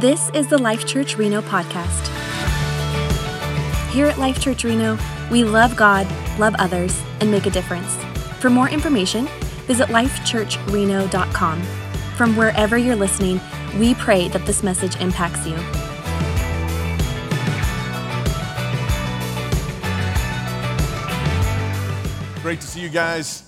This is the Life Church Reno podcast. Here at Life Church Reno, we love God, love others, and make a difference. For more information, visit lifechurchreno.com. From wherever you're listening, we pray that this message impacts you. Great to see you guys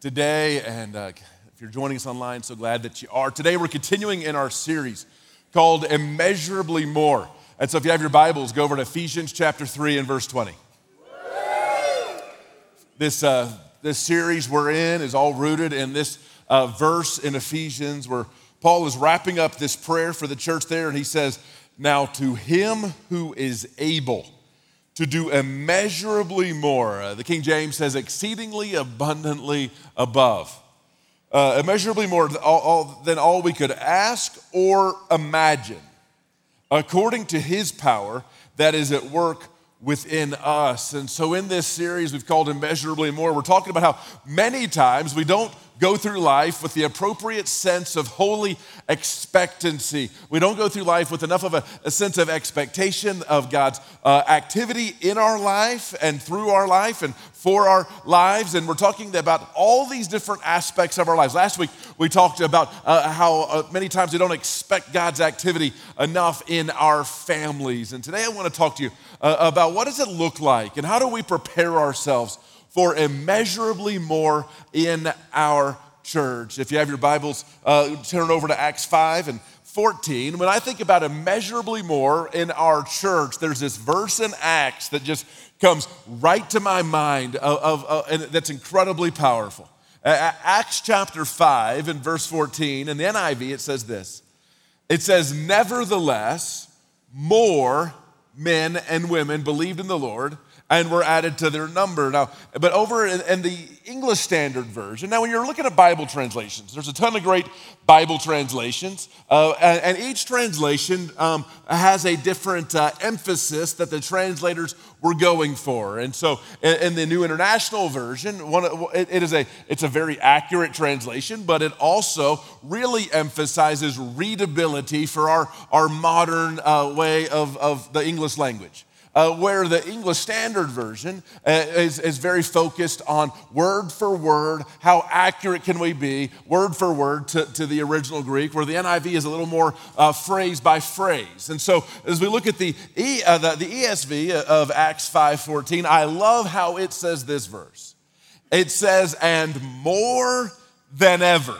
today. And uh, if you're joining us online, so glad that you are. Today, we're continuing in our series called Immeasurably More. And so, if you have your Bibles, go over to Ephesians chapter 3 and verse 20. This, uh, this series we're in is all rooted in this uh, verse in Ephesians where Paul is wrapping up this prayer for the church there, and he says, Now to him who is able to do immeasurably more. Uh, the King James says, exceedingly abundantly above. Uh, immeasurably more than all, all, than all we could ask or imagine, according to his power that is at work within us. And so, in this series we've called Immeasurably More, we're talking about how many times we don't go through life with the appropriate sense of holy expectancy. We don't go through life with enough of a, a sense of expectation of God's uh, activity in our life and through our life and for our lives. And we're talking about all these different aspects of our lives. Last week, we talked about uh, how uh, many times we don't expect God's activity enough in our families. And today, I want to talk to you uh, about what does it look like and how do we prepare ourselves for immeasurably more in our church. If you have your Bibles, uh, turn over to Acts 5 and 14. When I think about immeasurably more in our church, there's this verse in Acts that just comes right to my mind of, of, of and that's incredibly powerful. Uh, Acts chapter 5 and verse 14, in the NIV, it says this It says, Nevertheless, more men and women believed in the Lord and were added to their number. Now, but over in, in, the English Standard Version, now when you're looking at Bible translations, there's a ton of great Bible translations, uh, and, and, each translation um, has a different uh, emphasis that the translators were going for. And so, in, in the New International Version, one, it, it is a it's a very accurate translation, but it also really emphasizes readability for our our modern uh, way of, of the English language uh, where the English Standard Version uh, is, is very focused on word for word, how accurate can we be, word for word to, to the original Greek, where the NIV is a little more uh, phrase by phrase. And so as we look at the, e, uh, the, the ESV of Acts 5.14, I love how it says this verse. It says, and more than ever.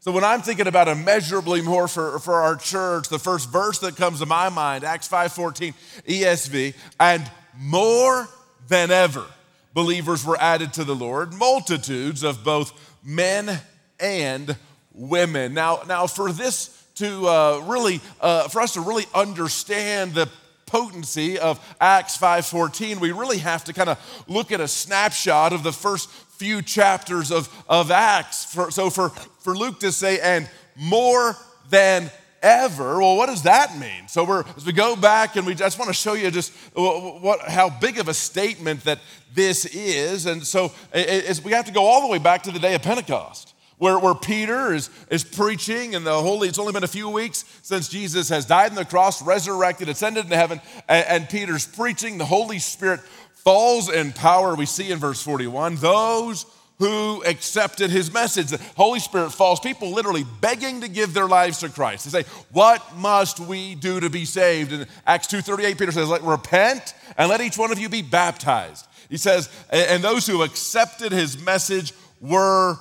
So when I'm thinking about immeasurably more for, for our church, the first verse that comes to my mind, Acts 5:14 ESV, and more than ever believers were added to the Lord, multitudes of both men and women. Now, now for this to uh, really, uh, for us to really understand the potency of Acts 5:14, we really have to kind of look at a snapshot of the first few chapters of, of Acts. For, so for, for Luke to say, and more than ever. Well, what does that mean? So we're, as we go back and we just want to show you just what, how big of a statement that this is. And so it, we have to go all the way back to the day of Pentecost. Where, where Peter is, is preaching, and the Holy, it's only been a few weeks since Jesus has died on the cross, resurrected, ascended into heaven, and, and Peter's preaching. The Holy Spirit falls in power, we see in verse 41, those who accepted his message. The Holy Spirit falls, people literally begging to give their lives to Christ. They say, What must we do to be saved? In Acts 2:38, Peter says, Let Repent and let each one of you be baptized. He says, and those who accepted his message were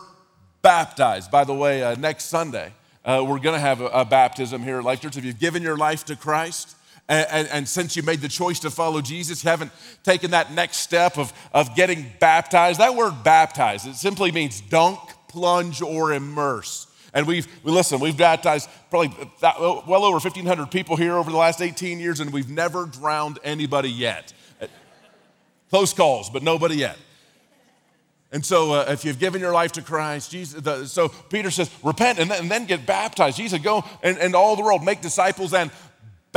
baptized. By the way, uh, next Sunday, uh, we're going to have a, a, baptism here at Life Church. If you've given your life to Christ, and, and, and, since you made the choice to follow Jesus, you haven't taken that next step of, of getting baptized. That word baptized, it simply means dunk, plunge, or immerse. And we've, we listen, we've baptized probably well over 1,500 people here over the last 18 years, and we've never drowned anybody yet. Close calls, but nobody yet. And so, uh, if you've given your life to Christ, Jesus, the, so Peter says, repent and then, and then, get baptized. Jesus, go and, and all the world, make disciples and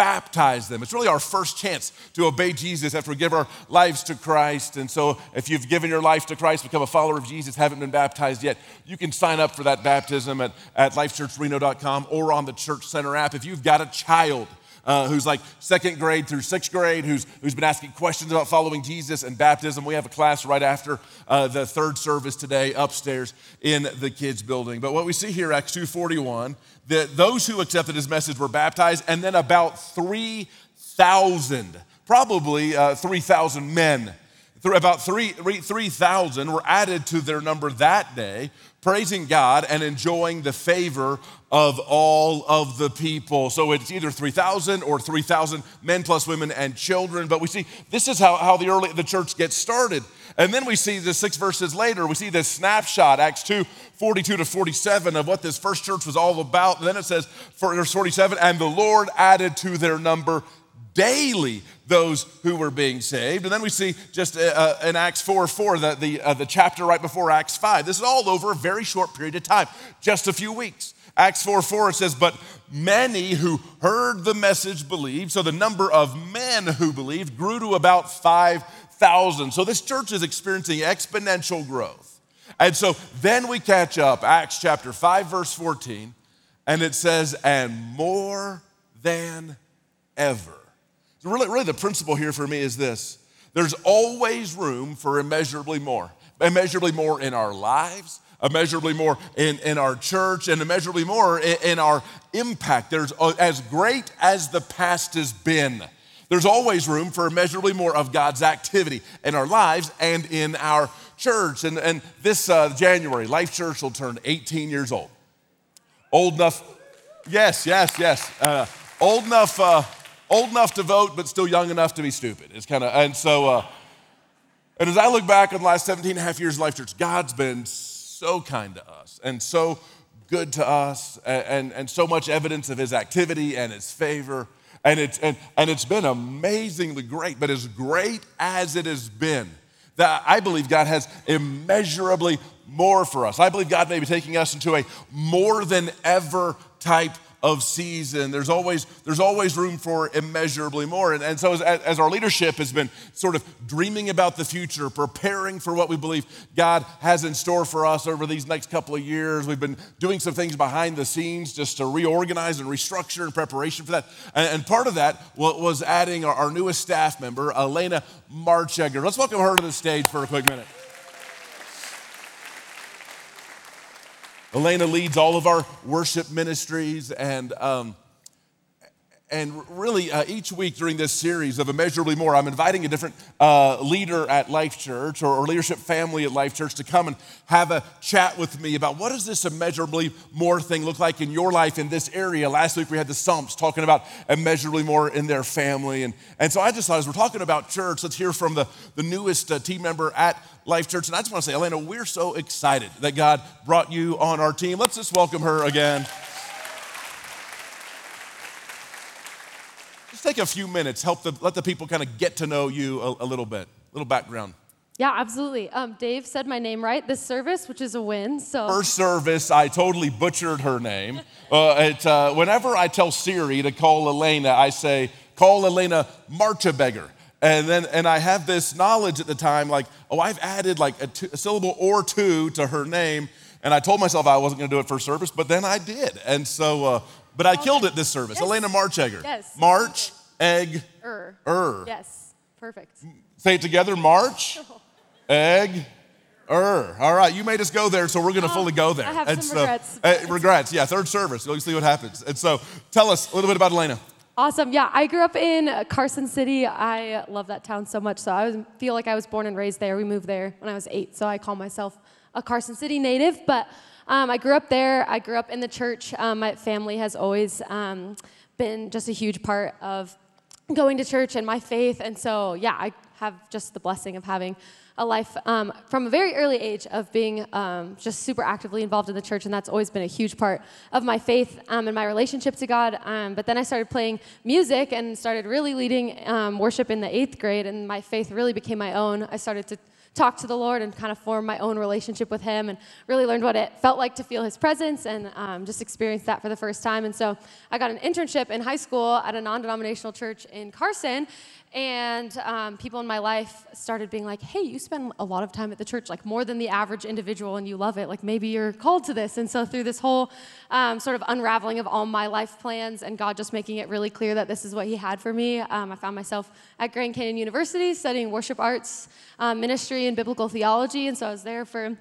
baptize them. It's really our first chance to obey Jesus after we give our lives to Christ. And so, if you've given your life to Christ, become a follower of Jesus, haven't been baptized yet, you can sign up for that baptism at, at lifechurchreno.com or on the Church Center app. If you've got a child, uh, who's like second grade through sixth grade, who's, who's been asking questions about following Jesus and baptism. We have a class right after uh, the third service today upstairs in the kids' building. But what we see here, Acts 2.41, that those who accepted his message were baptized, and then about 3,000, probably uh, 3,000 men, about 3,000 3, were added to their number that day, praising God and enjoying the favor of all of the people. So it's either 3,000 or 3,000 men plus women and children. But we see this is how, how the early the church gets started. And then we see the six verses later, we see this snapshot, Acts 2, 42 to 47, of what this first church was all about. And then it says, verse 47, and the Lord added to their number daily those who were being saved. And then we see just uh, uh, in Acts 4 4, the, the, uh, the chapter right before Acts 5. This is all over a very short period of time, just a few weeks. Acts 4 4 it says, But many who heard the message believed. So the number of men who believed grew to about 5,000. So this church is experiencing exponential growth. And so then we catch up, Acts chapter 5, verse 14, and it says, And more than ever really, really, the principle here for me is this there's always room for immeasurably more, immeasurably more in our lives, immeasurably more in, in our church, and immeasurably more in, in our impact. There's as great as the past has been. There's always room for immeasurably more of God's activity in our lives and in our church. And, and this uh, January, Life Church will turn 18 years old. Old enough, yes, yes, yes. Uh, old enough uh, old enough to vote, but still young enough to be stupid. It's kind of, and so, uh, and as I look back on the last 17 and a half years of Life Church, God's been so kind to us and so good to us and, and, and so much evidence of his activity and his favor. And it's, and, and it's been amazingly great, but as great as it has been, that I believe God has immeasurably more for us. I believe God may be taking us into a more than ever type of season. There's always, there's always room for immeasurably more. And, and so, as, as our leadership has been sort of dreaming about the future, preparing for what we believe God has in store for us over these next couple of years, we've been doing some things behind the scenes just to reorganize and restructure in preparation for that. And, and part of that was adding our, our newest staff member, Elena Marchegger. Let's welcome her to the stage for a quick minute. Elena leads all of our worship ministries, and um, and really, uh, each week during this series of Immeasurably More, I'm inviting a different uh, leader at Life Church or, or, leadership family at Life Church to come and have a chat with me about what does this immeasurably more thing look like in your life in this area. Last week we had the Sumps talking about immeasurably more in their family. And, and so I just thought, as we're talking about church, let's hear from the, the newest uh, team member at Life Church. And I just want to say, Elena, we're so excited that God brought you on our team. Let's just welcome her again. Take a few minutes, help the, let the people kind of get to know you a, a little bit, a little background. Yeah, absolutely. Um, Dave said my name right this service, which is a win. So first service, I totally butchered her name. Uh, it, uh, whenever I tell Siri to call Elena, I say, "Call Elena Marchabegger." And then, and I have this knowledge at the time, like, oh, I've added like a, two, a syllable or two to her name, and I told myself I wasn't going to do it first service, but then I did, and so, uh, but I killed it this service. Yes. Elena Marchegger. Yes. March, egg, er. er. Yes. Perfect. Say it together. March, egg, er. All right, you made us go there, so we're going to oh, fully go there. I have and some so, regrets. Uh, regrets, yeah. Third service. You'll see what happens. And so, tell us a little bit about Elena. Awesome. Yeah, I grew up in Carson City. I love that town so much. So I feel like I was born and raised there. We moved there when I was eight, so I call myself a Carson City native. But um, I grew up there. I grew up in the church. Um, my family has always um, been just a huge part of going to church and my faith. And so, yeah, I have just the blessing of having a life um, from a very early age of being um, just super actively involved in the church, and that's always been a huge part of my faith um, and my relationship to God. Um, but then I started playing music and started really leading um, worship in the eighth grade, and my faith really became my own. I started to talk to the Lord and kind of form my own relationship with Him and really learned what it felt like to feel His presence and um, just experienced that for the first time. And so I got an internship in high school at a non denominational church in Carson. And um, people in my life started being like, hey, you spend a lot of time at the church, like more than the average individual, and you love it. Like maybe you're called to this. And so, through this whole um, sort of unraveling of all my life plans and God just making it really clear that this is what He had for me, um, I found myself at Grand Canyon University studying worship arts, um, ministry, and biblical theology. And so, I was there for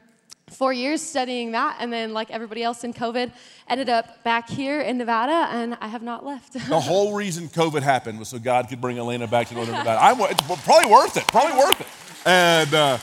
four years studying that, and then, like everybody else in COVID, ended up back here in Nevada, and I have not left. the whole reason COVID happened was so God could bring Elena back to Northern Nevada. I'm, it's probably worth it, probably worth it. And, uh,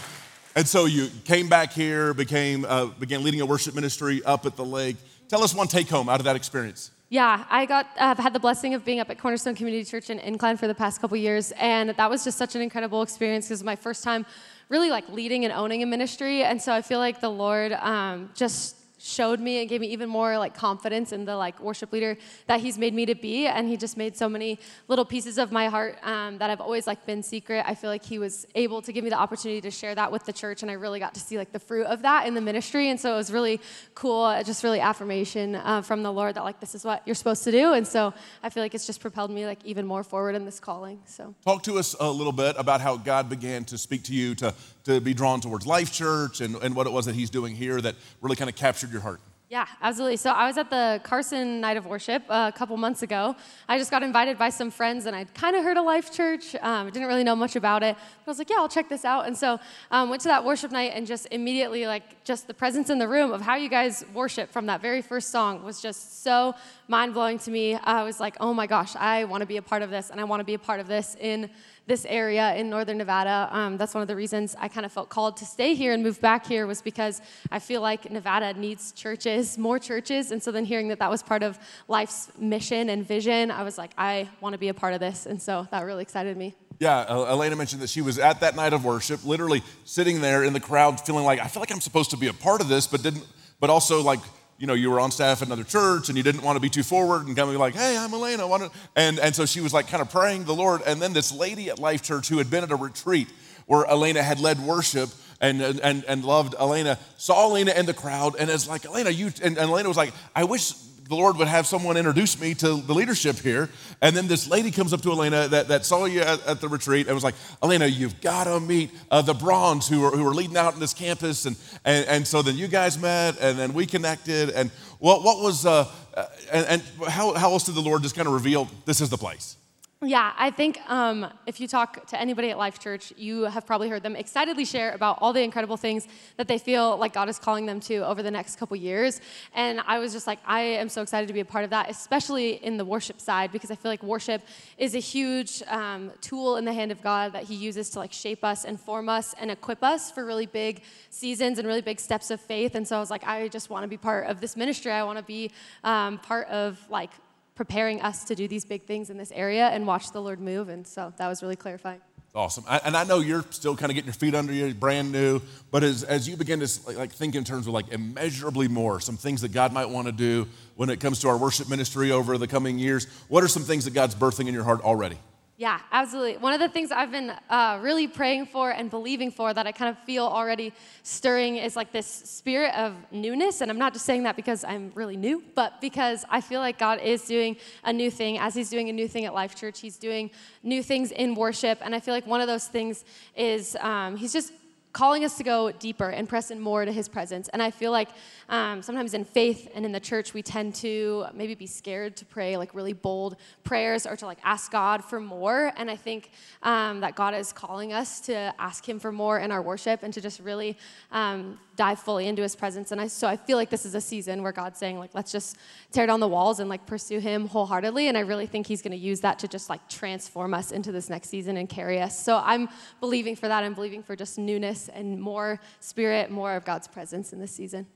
and so you came back here, became, uh, began leading a worship ministry up at the lake. Tell us one take home out of that experience. Yeah, I got uh, had the blessing of being up at Cornerstone Community Church in Incline for the past couple years, and that was just such an incredible experience because my first time really like leading and owning a ministry. And so I feel like the Lord um, just showed me and gave me even more like confidence in the like worship leader that he's made me to be and he just made so many little pieces of my heart um, that i've always like been secret. I feel like he was able to give me the opportunity to share that with the church and i really got to see like the fruit of that in the ministry and so it was really cool just really affirmation uh, from the lord that like this is what you're supposed to do and so i feel like it's just propelled me like even more forward in this calling so. Talk to us a little bit about how god began to speak to you to to be drawn towards life church and, and what it was that he's doing here that really kind of captured your heart yeah, absolutely. So I was at the Carson Night of Worship uh, a couple months ago. I just got invited by some friends, and I'd kind of heard of Life Church. Um, didn't really know much about it. But I was like, yeah, I'll check this out. And so um, went to that worship night, and just immediately, like, just the presence in the room of how you guys worship from that very first song was just so mind blowing to me. I was like, oh my gosh, I want to be a part of this, and I want to be a part of this in this area in northern Nevada. Um, that's one of the reasons I kind of felt called to stay here and move back here was because I feel like Nevada needs churches, more churches. And so then hearing that that was part of life's mission and vision, I was like, I want to be a part of this. And so that really excited me. Yeah, Elena mentioned that she was at that night of worship, literally sitting there in the crowd, feeling like I feel like I'm supposed to be a part of this, but didn't, but also like you know, you were on staff at another church and you didn't want to be too forward and kind of be like, hey, I'm Elena. I and, and so she was like kind of praying the Lord. And then this lady at Life Church who had been at a retreat where Elena had led worship and, and, and loved Elena, saw Elena in the crowd and is like, Elena, you, and, and Elena was like, I wish the Lord would have someone introduce me to the leadership here. And then this lady comes up to Elena that, that saw you at, at the retreat and was like, Elena, you've got to meet uh, the Bronze who are, who are leading out in this campus. And, and, and so then you guys met and then we connected. And what, what was, uh, uh and, and how, how else did the Lord just kind of reveal this is the place? Yeah, I think um, if you talk to anybody at Life Church, you have probably heard them excitedly share about all the incredible things that they feel like God is calling them to over the next couple years. And I was just like, I am so excited to be a part of that, especially in the worship side, because I feel like worship is a huge um, tool in the hand of God that He uses to like shape us and form us and equip us for really big seasons and really big steps of faith. And so I was like, I just want to be part of this ministry. I want to be um, part of like preparing us to do these big things in this area and watch the Lord move. And so that was really clarifying. Awesome. And I know you're still kind of getting your feet under you, brand new, but as, as you begin to like, think in terms of like immeasurably more, some things that God might want to do when it comes to our worship ministry over the coming years, what are some things that God's birthing in your heart already? Yeah, absolutely. One of the things I've been uh, really praying for and believing for that I kind of feel already stirring is like this spirit of newness. And I'm not just saying that because I'm really new, but because I feel like God is doing a new thing. As He's doing a new thing at Life Church, He's doing new things in worship. And I feel like one of those things is um, He's just calling us to go deeper and press in more to his presence. And I feel like um, sometimes in faith and in the church, we tend to maybe be scared to pray like really bold prayers or to like ask God for more. And I think um, that God is calling us to ask him for more in our worship and to just really um, dive fully into his presence. And I, so I feel like this is a season where God's saying, like, let's just tear down the walls and like pursue him wholeheartedly. And I really think he's going to use that to just like transform us into this next season and carry us. So I'm believing for that. I'm believing for just newness and more spirit, more of God's presence in this season.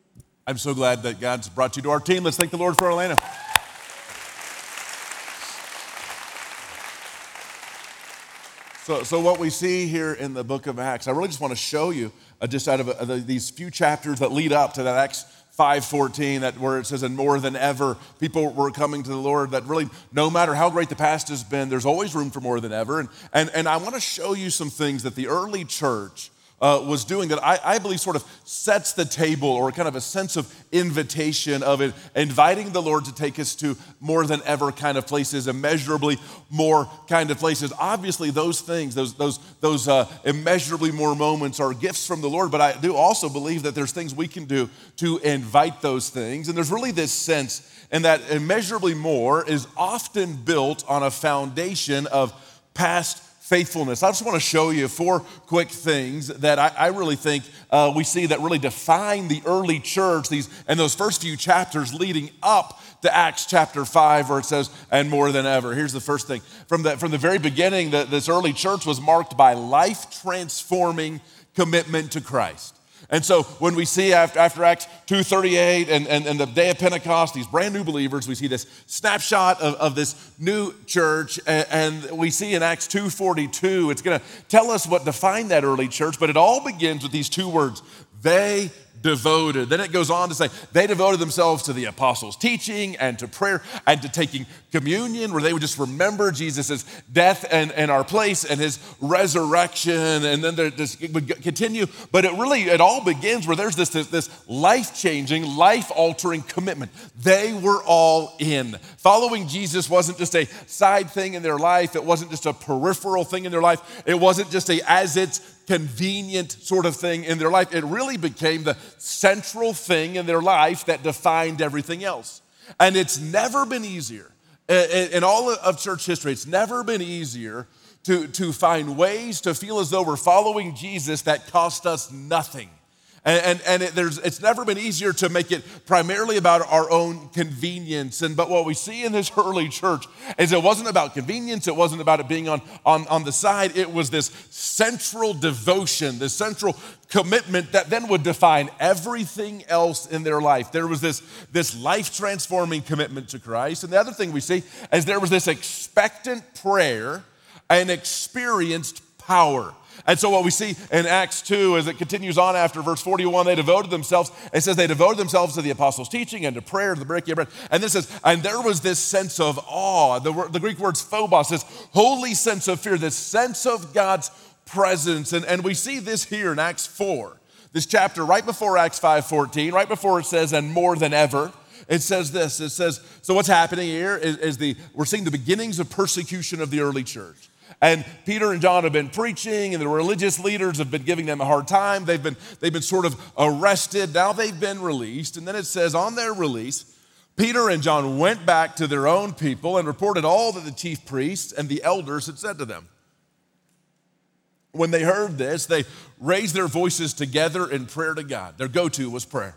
I'm so glad that God's brought you to our team. Let's thank the Lord for Elena. So, so what we see here in the book of Acts, I really just want to show you uh, just out of uh, these few chapters that lead up to that Acts 5:14 that where it says and more than ever people were coming to the Lord that really no matter how great the past has been there's always room for more than ever. And and, and I want to show you some things that the early church uh, was doing that I, I, believe sort of sets the table or kind of a sense of invitation of it, inviting the Lord to take us to more than ever kind of places, immeasurably more kind of places. Obviously, those things, those, those, those uh, immeasurably more moments are gifts from the Lord, but I do also believe that there's things we can do to invite those things. And there's really this sense in that immeasurably more is often built on a foundation of past faithfulness. I just want to show you four quick things that I, I really think uh, we see that really define the early church, these and those first few chapters leading up to Acts chapter 5, where it says, and more than ever. Here's the first thing. From the, from the very beginning, the, this early church was marked by life transforming commitment to Christ. And so when we see after, after Acts 2.38 and, and, and the day of Pentecost, these brand new believers, we see this snapshot of, of this new church. And, and we see in Acts 2.42, it's going to tell us what defined that early church, but it all begins with these two words. They devoted. Then it goes on to say they devoted themselves to the apostles' teaching and to prayer and to taking communion, where they would just remember Jesus' death and, and our place and his resurrection. And then this would continue. But it really, it all begins where there's this, this, this life changing, life altering commitment. They were all in. Following Jesus wasn't just a side thing in their life, it wasn't just a peripheral thing in their life, it wasn't just a as it's convenient sort of thing in their life. It really became the central thing in their life that defined everything else. And it's never been easier. In all of church history, it's never been easier to, to find ways to feel as though we're following Jesus that cost us nothing. And, and, and it, there's, it's never been easier to make it primarily about our own convenience. And, but what we see in this early church is it wasn't about convenience, it wasn't about it being on, on, on the side. It was this central devotion, this central commitment that then would define everything else in their life. There was this, this life transforming commitment to Christ. And the other thing we see is there was this expectant prayer and experienced power. And so, what we see in Acts 2 as it continues on after verse 41, they devoted themselves, it says they devoted themselves to the apostles' teaching and to prayer, to the breaking of bread. And this says, and there was this sense of awe. The, the Greek word phobos, this holy sense of fear, this sense of God's presence. And, and we see this here in Acts 4, this chapter right before Acts 5:14, right before it says, and more than ever. It says this. It says, so what's happening here is, is the we're seeing the beginnings of persecution of the early church. And Peter and John have been preaching, and the religious leaders have been giving them a hard time. They've been, they've been sort of arrested. Now they've been released. And then it says, on their release, Peter and John went back to their own people and reported all that the chief priests and the elders had said to them. When they heard this, they raised their voices together in prayer to God. Their go to was prayer.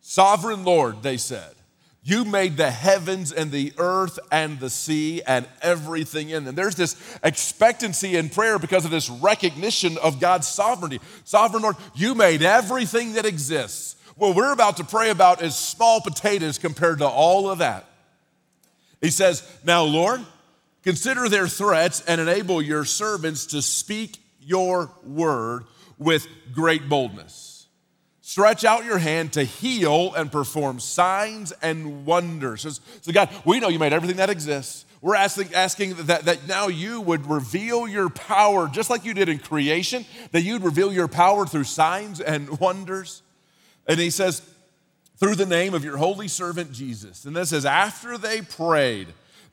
Sovereign Lord, they said, you made the heavens and the earth and the sea and everything in them. There's this expectancy in prayer because of this recognition of God's sovereignty. Sovereign Lord, you made everything that exists. What we're about to pray about is small potatoes compared to all of that. He says, Now, Lord, consider their threats and enable your servants to speak your word with great boldness. Stretch out your hand to heal and perform signs and wonders. So, so, God, we know you made everything that exists. We're asking, asking that, that now you would reveal your power, just like you did in creation, that you'd reveal your power through signs and wonders. And he says, through the name of your holy servant Jesus. And this says, after they prayed,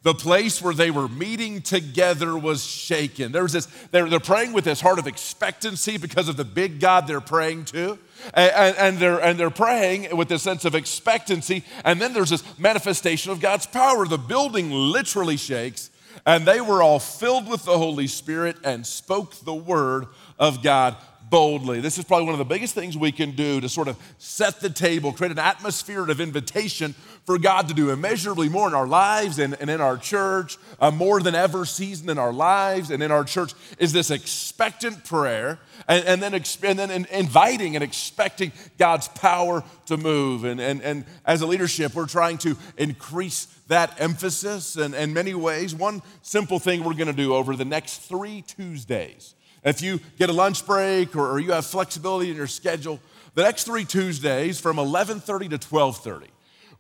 the place where they were meeting together was shaken. There was this, they're, they're praying with this heart of expectancy because of the big God they're praying to. And, and, they're, and they're praying with this sense of expectancy. And then there's this manifestation of God's power. The building literally shakes. And they were all filled with the Holy Spirit and spoke the word of God boldly. This is probably one of the biggest things we can do to sort of set the table, create an atmosphere of invitation for God to do immeasurably more in our lives and, and in our church, uh, more than ever season in our lives and in our church, is this expectant prayer and, and then, and then inviting and expecting God's power to move. And, and, and as a leadership, we're trying to increase that emphasis in, in many ways. One simple thing we're going to do over the next three Tuesdays if you get a lunch break or, or you have flexibility in your schedule, the next three Tuesdays from 11:30 to 12:30,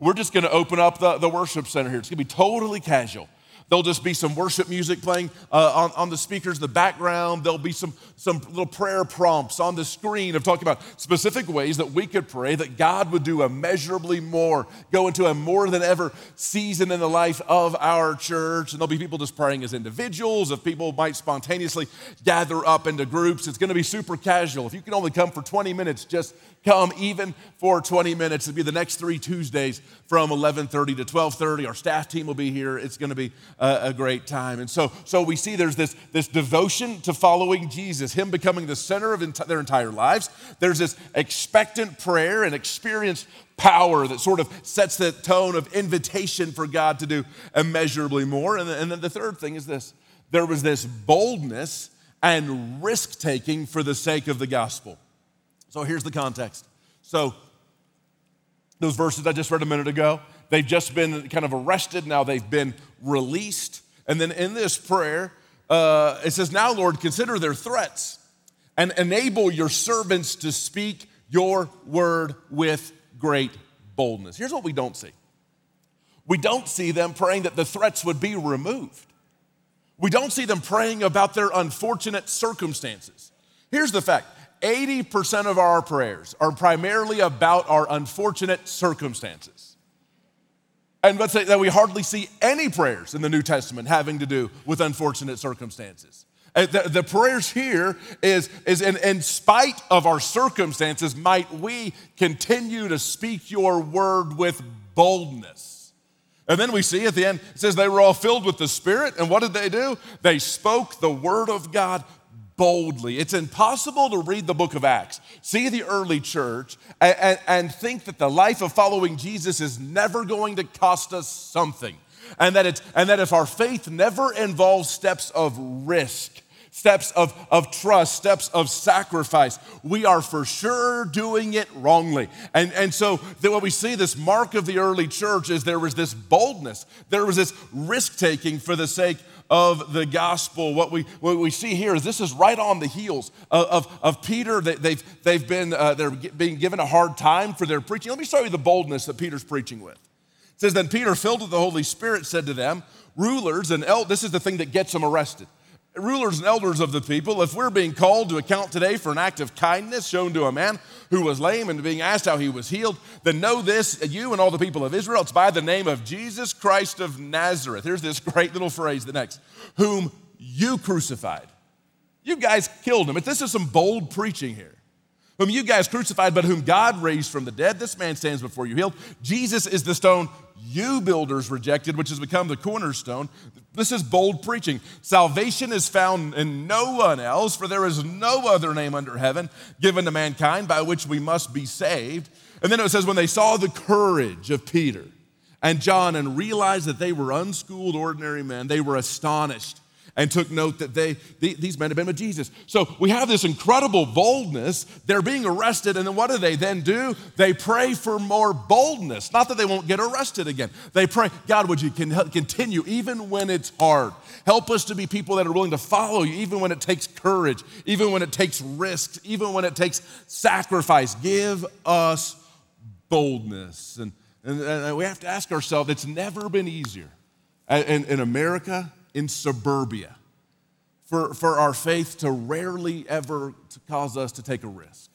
we're just going to open up the, the worship center here. It's going to be totally casual. There'll just be some worship music playing uh, on, on the speakers in the background. There'll be some, some little prayer prompts on the screen of talking about specific ways that we could pray that God would do immeasurably more, go into a more than ever season in the life of our church. And there'll be people just praying as individuals, if people might spontaneously gather up into groups. It's going to be super casual. If you can only come for 20 minutes, just come even for 20 minutes. It'll be the next three Tuesdays from 11:30 to 12:30. Our staff team will be here. It's going to be a, a, great time. And so, so we see there's this, this devotion to following Jesus, Him becoming the center of ent- their entire lives. There's this expectant prayer and experienced power that sort of sets the tone of invitation for God to do immeasurably more. And, and then the third thing is this: there was this boldness and risk taking for the sake of the gospel. So here's the context. So, those verses I just read a minute ago, they've just been kind of arrested. Now they've been released. And then in this prayer, uh, it says, Now, Lord, consider their threats and enable your servants to speak your word with great boldness. Here's what we don't see we don't see them praying that the threats would be removed. We don't see them praying about their unfortunate circumstances. Here's the fact 80% of our prayers are primarily about our unfortunate circumstances. And let's say that we hardly see any prayers in the New Testament having to do with unfortunate circumstances. Uh, the, the, prayers here is, is in, in spite of our circumstances, might we continue to speak your word with boldness. And then we see at the end, it says they were all filled with the Spirit. And what did they do? They spoke the word of God boldly. It's impossible to read the book of Acts, see the early church, and, and, and, think that the life of following Jesus is never going to cost us something. And that, it's, and that if our faith never involves steps of risk, steps of, of trust, steps of sacrifice, we are for sure doing it wrongly. And, and so what we see, this mark of the early church is there was this boldness, there was this risk taking for the sake of the gospel. What we, what we see here is this is right on the heels of, of, of Peter. They, they've, they've been, uh, they're being given a hard time for their preaching. Let me show you the boldness that Peter's preaching with. It says, Then Peter, filled with the Holy Spirit, said to them, Rulers and elders, this is the thing that gets them arrested rulers and elders of the people, if we're being called to account today for an act of kindness shown to a man who was lame and being asked how he was healed, then know this, you and all the people of Israel, it's by the name of Jesus Christ of Nazareth. Here's this great little phrase, the next, whom you crucified. You guys killed him. This is some bold preaching here whom you guys crucified, but whom God raised from the dead. This man stands before you healed. Jesus is the stone you builders rejected, which has become the cornerstone. This is bold preaching. Salvation is found in no one else, for there is no other name under heaven given to mankind by which we must be saved. And then it says, when they saw the courage of Peter and John and realized that they were unschooled, ordinary men, they were astonished and took note that they, these men had been with Jesus. So we have this incredible boldness. They're being arrested, and then what do they then do? They pray for more boldness. Not that they won't get arrested again. They pray, God, would you continue even when it's hard? Help us to be people that are willing to follow you, even when it takes courage, even when it takes risks, even when it takes sacrifice. Give us boldness. And, and, and we have to ask ourselves, it's never been easier. In, in America, in suburbia for, for our faith to rarely ever to cause us to take a risk.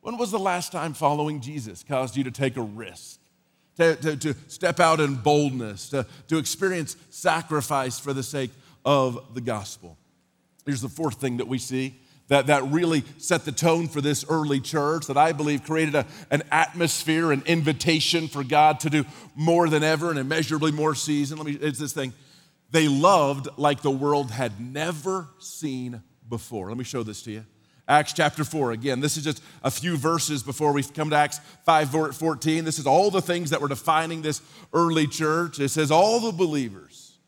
When was the last time following Jesus caused you to take a risk? To, to, to step out in boldness, to, to experience sacrifice for the sake of the gospel. Here's the fourth thing that we see that, that really set the tone for this early church, that I believe created a, an atmosphere, an invitation for God to do more than ever and immeasurably more season. Let me, it's this thing they loved like the world had never seen before. Let me show this to you. Acts chapter 4. Again, this is just a few verses before we come to Acts 5 14. This is all the things that were defining this early church. It says, All the believers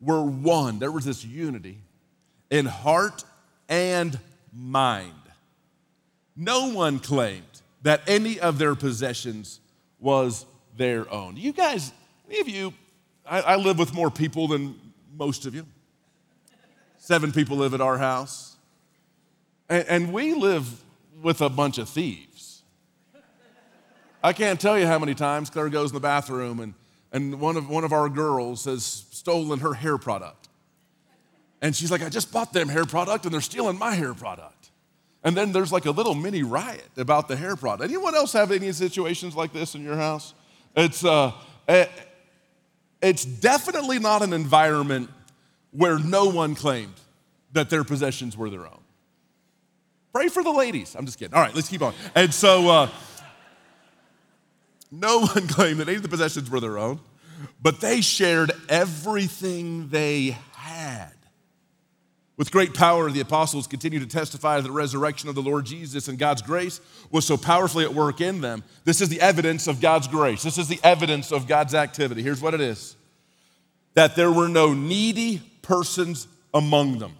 were one. There was this unity in heart and mind. No one claimed that any of their possessions was their own. You guys, any of you, I, I live with more people than most of you. Seven people live at our house. And, and we live with a bunch of thieves. I can't tell you how many times Claire goes in the bathroom and, and one, of, one of our girls has stolen her hair product. And she's like, I just bought them hair product and they're stealing my hair product. And then there's like a little mini riot about the hair product. Anyone else have any situations like this in your house? It's, uh, eh, it's definitely not an environment where no one claimed that their possessions were their own. Pray for the ladies. I'm just kidding. All right, let's keep on. And so, uh, no one claimed that any of the possessions were their own, but they shared everything they had. With great power, the apostles continued to testify to the resurrection of the Lord Jesus, and God's grace was so powerfully at work in them. This is the evidence of God's grace. This is the evidence of God's activity. Here's what it is that there were no needy persons among them.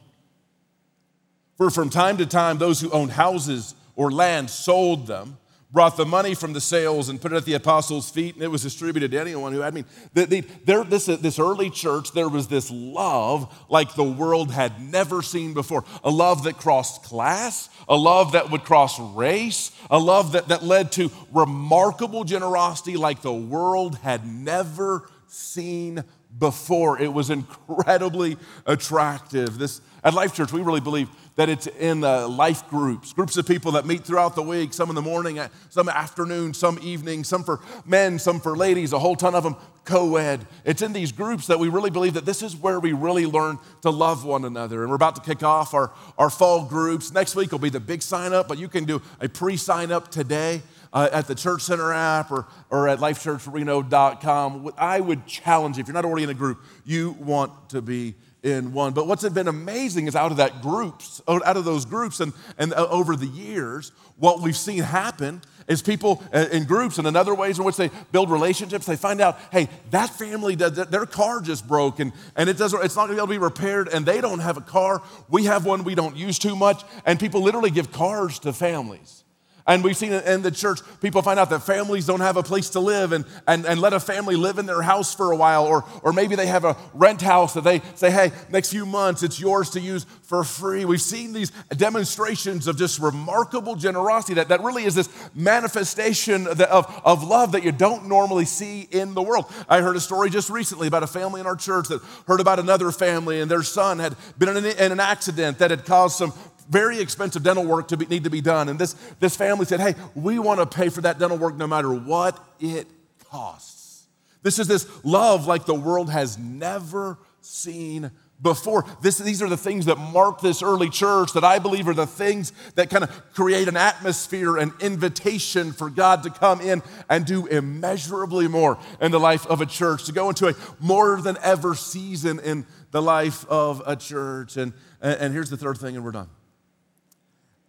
For from time to time, those who owned houses or land sold them, brought the money from the sales and put it at the apostles' feet, and it was distributed to anyone who had. I mean, the, the, there, this, this early church, there was this love like the world had never seen before a love that crossed class, a love that would cross race, a love that, that led to remarkable generosity like the world had never seen before. It was incredibly attractive. This, at Life Church, we really believe that it's in uh, life groups, groups of people that meet throughout the week, some in the morning, some afternoon, some evening, some for men, some for ladies, a whole ton of them co ed. It's in these groups that we really believe that this is where we really learn to love one another. And we're about to kick off our, our fall groups. Next week will be the big sign up, but you can do a pre sign up today. Uh, at the Church Center app or, or at lifechurchreno.com. I would challenge you, if you're not already in a group, you want to be in one. But what's been amazing is out of that groups, out of those groups, and, and uh, over the years, what we've seen happen is people uh, in groups and in other ways in which they build relationships, they find out, hey, that family, their car just broke and, and it doesn't, it's not gonna be able to be repaired and they don't have a car. We have one we don't use too much. And people literally give cars to families. And we've seen in the church, people find out that families don't have a place to live and, and, and let a family live in their house for a while. Or, or maybe they have a rent house that they say, hey, next few months it's yours to use for free. We've seen these demonstrations of just remarkable generosity that, that really is this manifestation of, of love that you don't normally see in the world. I heard a story just recently about a family in our church that heard about another family and their son had been in an accident that had caused some very expensive dental work to be, need to be done. And this, this family said, hey, we want to pay for that dental work no matter what it costs. This is this love like the world has never seen before. This, these are the things that mark this early church that I believe are the things that kind of create an atmosphere, an invitation for God to come in and do immeasurably more in the life of a church, to go into a more than ever season in the life of a church. And, and here's the third thing, and we're done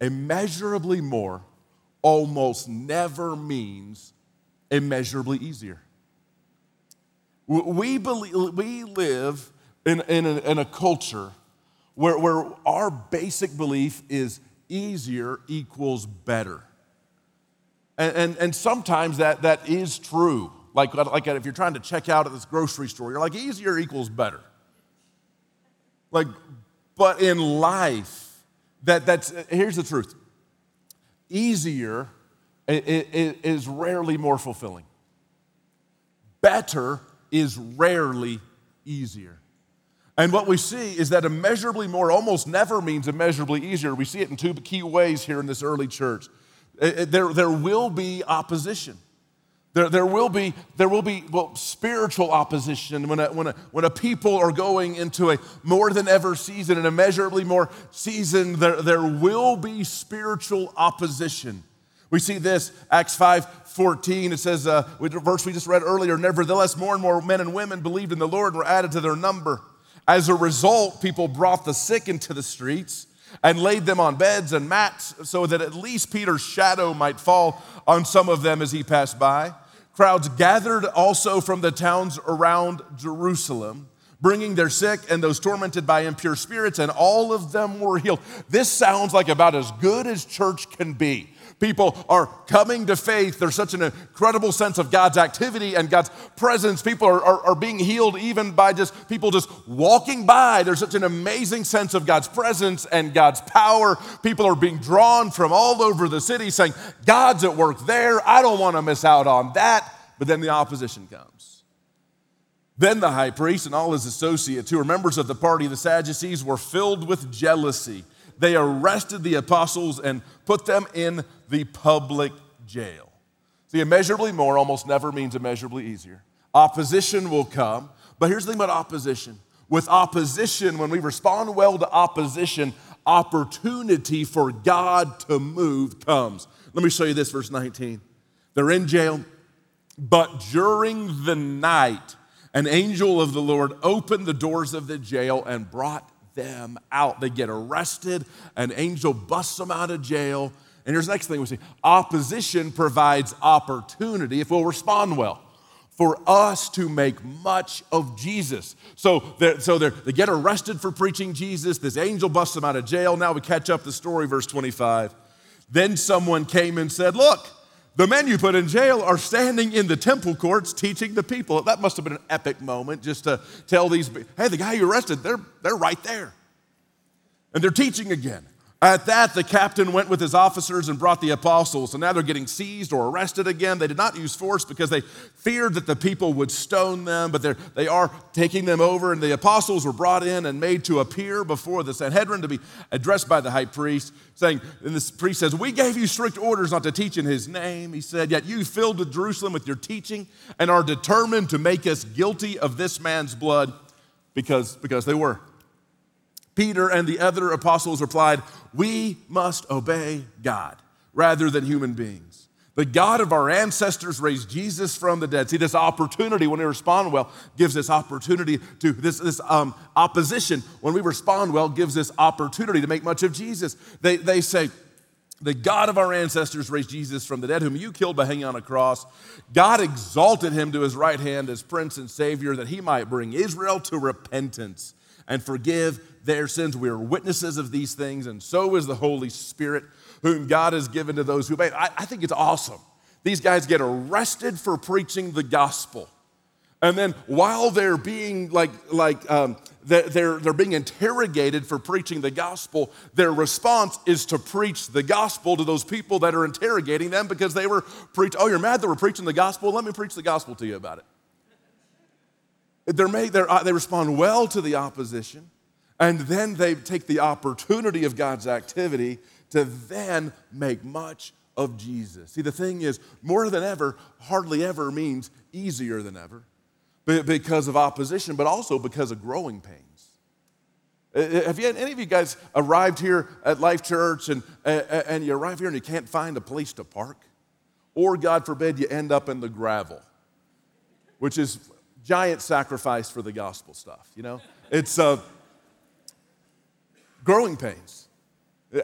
immeasurably more almost never means immeasurably easier. We, believe, we live in, in, a, in a culture where, where our basic belief is easier equals better. And, and, and, sometimes that, that is true. Like, like if you're trying to check out at this grocery store, you're like, easier equals better. Like, but in life, that, that's, here's the truth easier is rarely more fulfilling, better is rarely easier. And what we see is that immeasurably more almost never means immeasurably easier. We see it in two key ways here in this early church. There, there will be opposition. There, there, will be, there will be well, spiritual opposition when a, when, a, when a people are going into a more than ever season, an immeasurably more season, there, there will be spiritual opposition. We see this, Acts 5 14, it says, uh, the verse we just read earlier, nevertheless, more and more men and women believed in the Lord and were added to their number. As a result, people brought the sick into the streets and laid them on beds and mats so that at least Peter's shadow might fall on some of them as he passed by. Crowds gathered also from the towns around Jerusalem, bringing their sick and those tormented by impure spirits, and all of them were healed. This sounds like about as good as church can be. People are coming to faith. There's such an incredible sense of God's activity and God's presence. People are, are, are, being healed even by just people just walking by. There's such an amazing sense of God's presence and God's power. People are being drawn from all over the city saying, God's at work there. I don't want to miss out on that. But then the opposition comes. Then the high priest and all his associates, who were members of the party, of the Sadducees, were filled with jealousy they arrested the apostles and put them in the public jail. See, immeasurably more almost never means immeasurably easier. Opposition will come, but here's the thing about opposition. With opposition, when we respond well to opposition, opportunity for God to move comes. Let me show you this, verse 19. They're in jail, but during the night, an angel of the Lord opened the doors of the jail and brought them out. They get arrested, an angel busts them out of jail. And here's the next thing we see opposition provides opportunity if we'll respond well for us to make much of Jesus. So, they're, so they're, they get arrested for preaching Jesus. This angel busts them out of jail. Now we catch up the story, verse 25. Then someone came and said, Look, the men you put in jail are standing in the temple courts teaching the people. That must have been an epic moment just to tell these, hey, the guy you arrested, they're, they're right there. And they're teaching again. At that, the captain went with his officers and brought the apostles. So now they're getting seized or arrested again. They did not use force because they feared that the people would stone them, but they are taking them over. And the apostles were brought in and made to appear before the Sanhedrin to be addressed by the high priest, saying, and the priest says, We gave you strict orders not to teach in his name. He said, Yet you filled Jerusalem with your teaching and are determined to make us guilty of this man's blood because, because they were. Peter and the other apostles replied, We must obey God rather than human beings. The God of our ancestors raised Jesus from the dead. See, this opportunity, when we respond well, gives this opportunity to this, this um, opposition. When we respond well, gives this opportunity to make much of Jesus. They, they say, the God of our ancestors raised Jesus from the dead, whom you killed by hanging on a cross. God exalted him to his right hand as Prince and Savior that he might bring Israel to repentance and forgive their sins. We are witnesses of these things, and so is the Holy Spirit, whom God has given to those who obey. I, I think it's awesome. These guys get arrested for preaching the gospel. And then while they're being like, like um, they're, they're being interrogated for preaching the gospel, their response is to preach the gospel to those people that are interrogating them because they were preach. Oh, you're mad that we're preaching the gospel? Let me preach the gospel to you about it. They're made, they're, uh, they respond well to the opposition, and then they take the opportunity of God's activity to then make much of Jesus. See, the thing is, more than ever, hardly ever means easier than ever because of opposition, but also because of growing pains. Have you, any of you guys arrived here at Life Church and, and you arrive here and you can't find a place to park? Or, God forbid, you end up in the gravel, which is giant sacrifice for the gospel stuff, you know? It's uh, growing pains.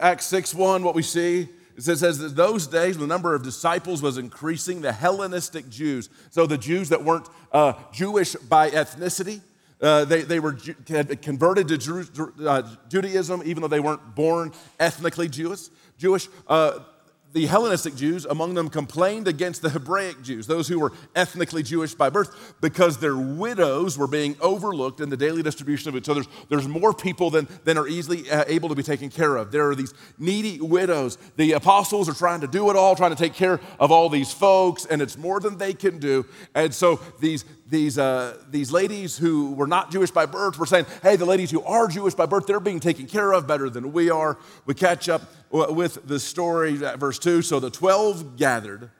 Acts 6 1, what we see, it says, that those days the number of disciples was increasing, the Hellenistic Jews, so the Jews that weren't uh, Jewish by ethnicity, uh, they, they were had converted to uh, Judaism, even though they weren't born ethnically Jewish. Jewish. The Hellenistic Jews among them complained against the Hebraic Jews, those who were ethnically Jewish by birth, because their widows were being overlooked in the daily distribution of it. So there's, there's more people than, than are easily uh, able to be taken care of. There are these needy widows. The apostles are trying to do it all, trying to take care of all these folks, and it's more than they can do. And so these, these, uh, these ladies who were not Jewish by birth were saying, hey, the ladies who are Jewish by birth, they're being taken care of better than we are. We catch up with the story, verse 2. So the 12 gathered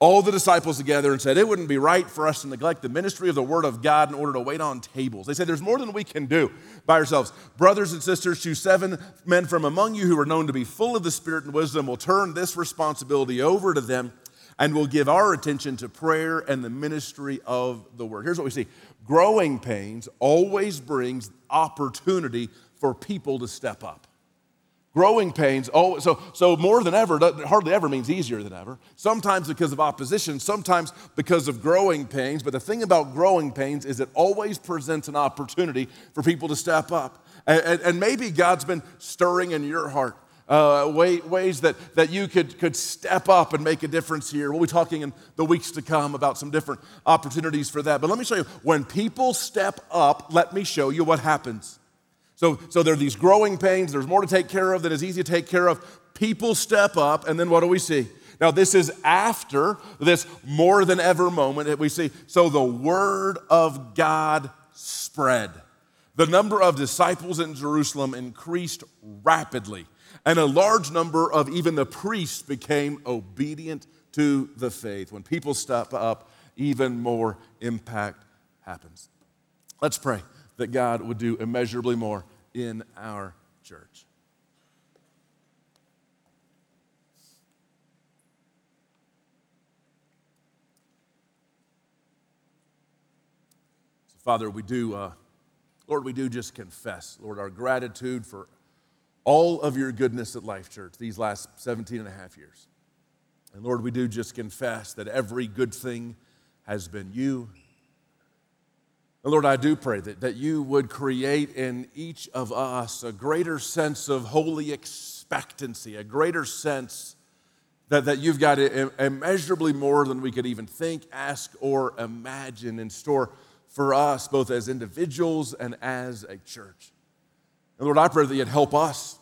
all the disciples together and said, It wouldn't be right for us to neglect the ministry of the Word of God in order to wait on tables. They said, There's more than we can do by ourselves. Brothers and sisters, choose seven men from among you who are known to be full of the Spirit and wisdom. We'll turn this responsibility over to them and we'll give our attention to prayer and the ministry of the Word. Here's what we see growing pains always brings opportunity for people to step up Growing pains, oh, so, so more than ever, hardly ever means easier than ever. Sometimes because of opposition, sometimes because of growing pains. But the thing about growing pains is it always presents an opportunity for people to step up. And, and maybe God's been stirring in your heart uh, way, ways that, that you could, could step up and make a difference here. We'll be talking in the weeks to come about some different opportunities for that. But let me show you when people step up, let me show you what happens. So, so there are these growing pains, there's more to take care of than is easy to take care of. People step up, and then what do we see? Now, this is after this more than ever moment that we see. So the word of God spread. The number of disciples in Jerusalem increased rapidly, and a large number of even the priests became obedient to the faith. When people step up, even more impact happens. Let's pray that God would do immeasurably more in our church. So, Father, we do, uh, Lord, we do just confess, Lord, our gratitude for all of your goodness at Life Church these last 17 and a half years. And Lord, we do just confess that every good thing has been you and Lord, I do pray that, that you would create in each of us a greater sense of holy expectancy, a greater sense that, that you've got immeasurably more than we could even think, ask, or imagine in store for us, both as individuals and as a church. And Lord, I pray that you'd help us,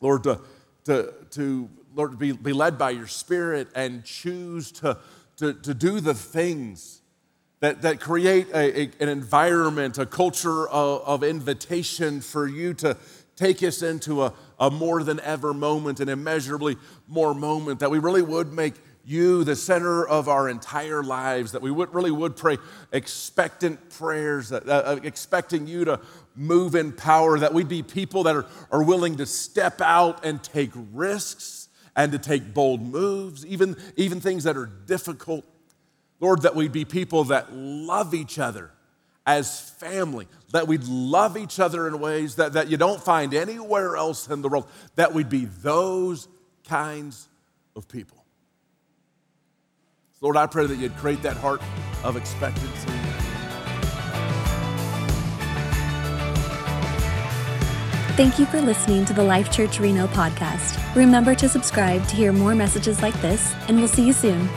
Lord, to, to, to Lord, be, be led by your Spirit and choose to, to, to do the things that, that create a, a, an environment, a culture of, of, invitation for you to take us into a, a more than ever moment, an immeasurably more moment, that we really would make you the center of our entire lives, that we would, really would pray expectant prayers, that, uh, expecting you to move in power, that we'd be people that are, are willing to step out and take risks and to take bold moves, even, even things that are difficult Lord, that we'd be people that love each other as family, that we'd love each other in ways that, that you don't find anywhere else in the world, that we'd be those kinds of people. Lord, I pray that you'd create that heart of expectancy. Thank you for listening to the Life Church Reno podcast. Remember to subscribe to hear more messages like this, and we'll see you soon.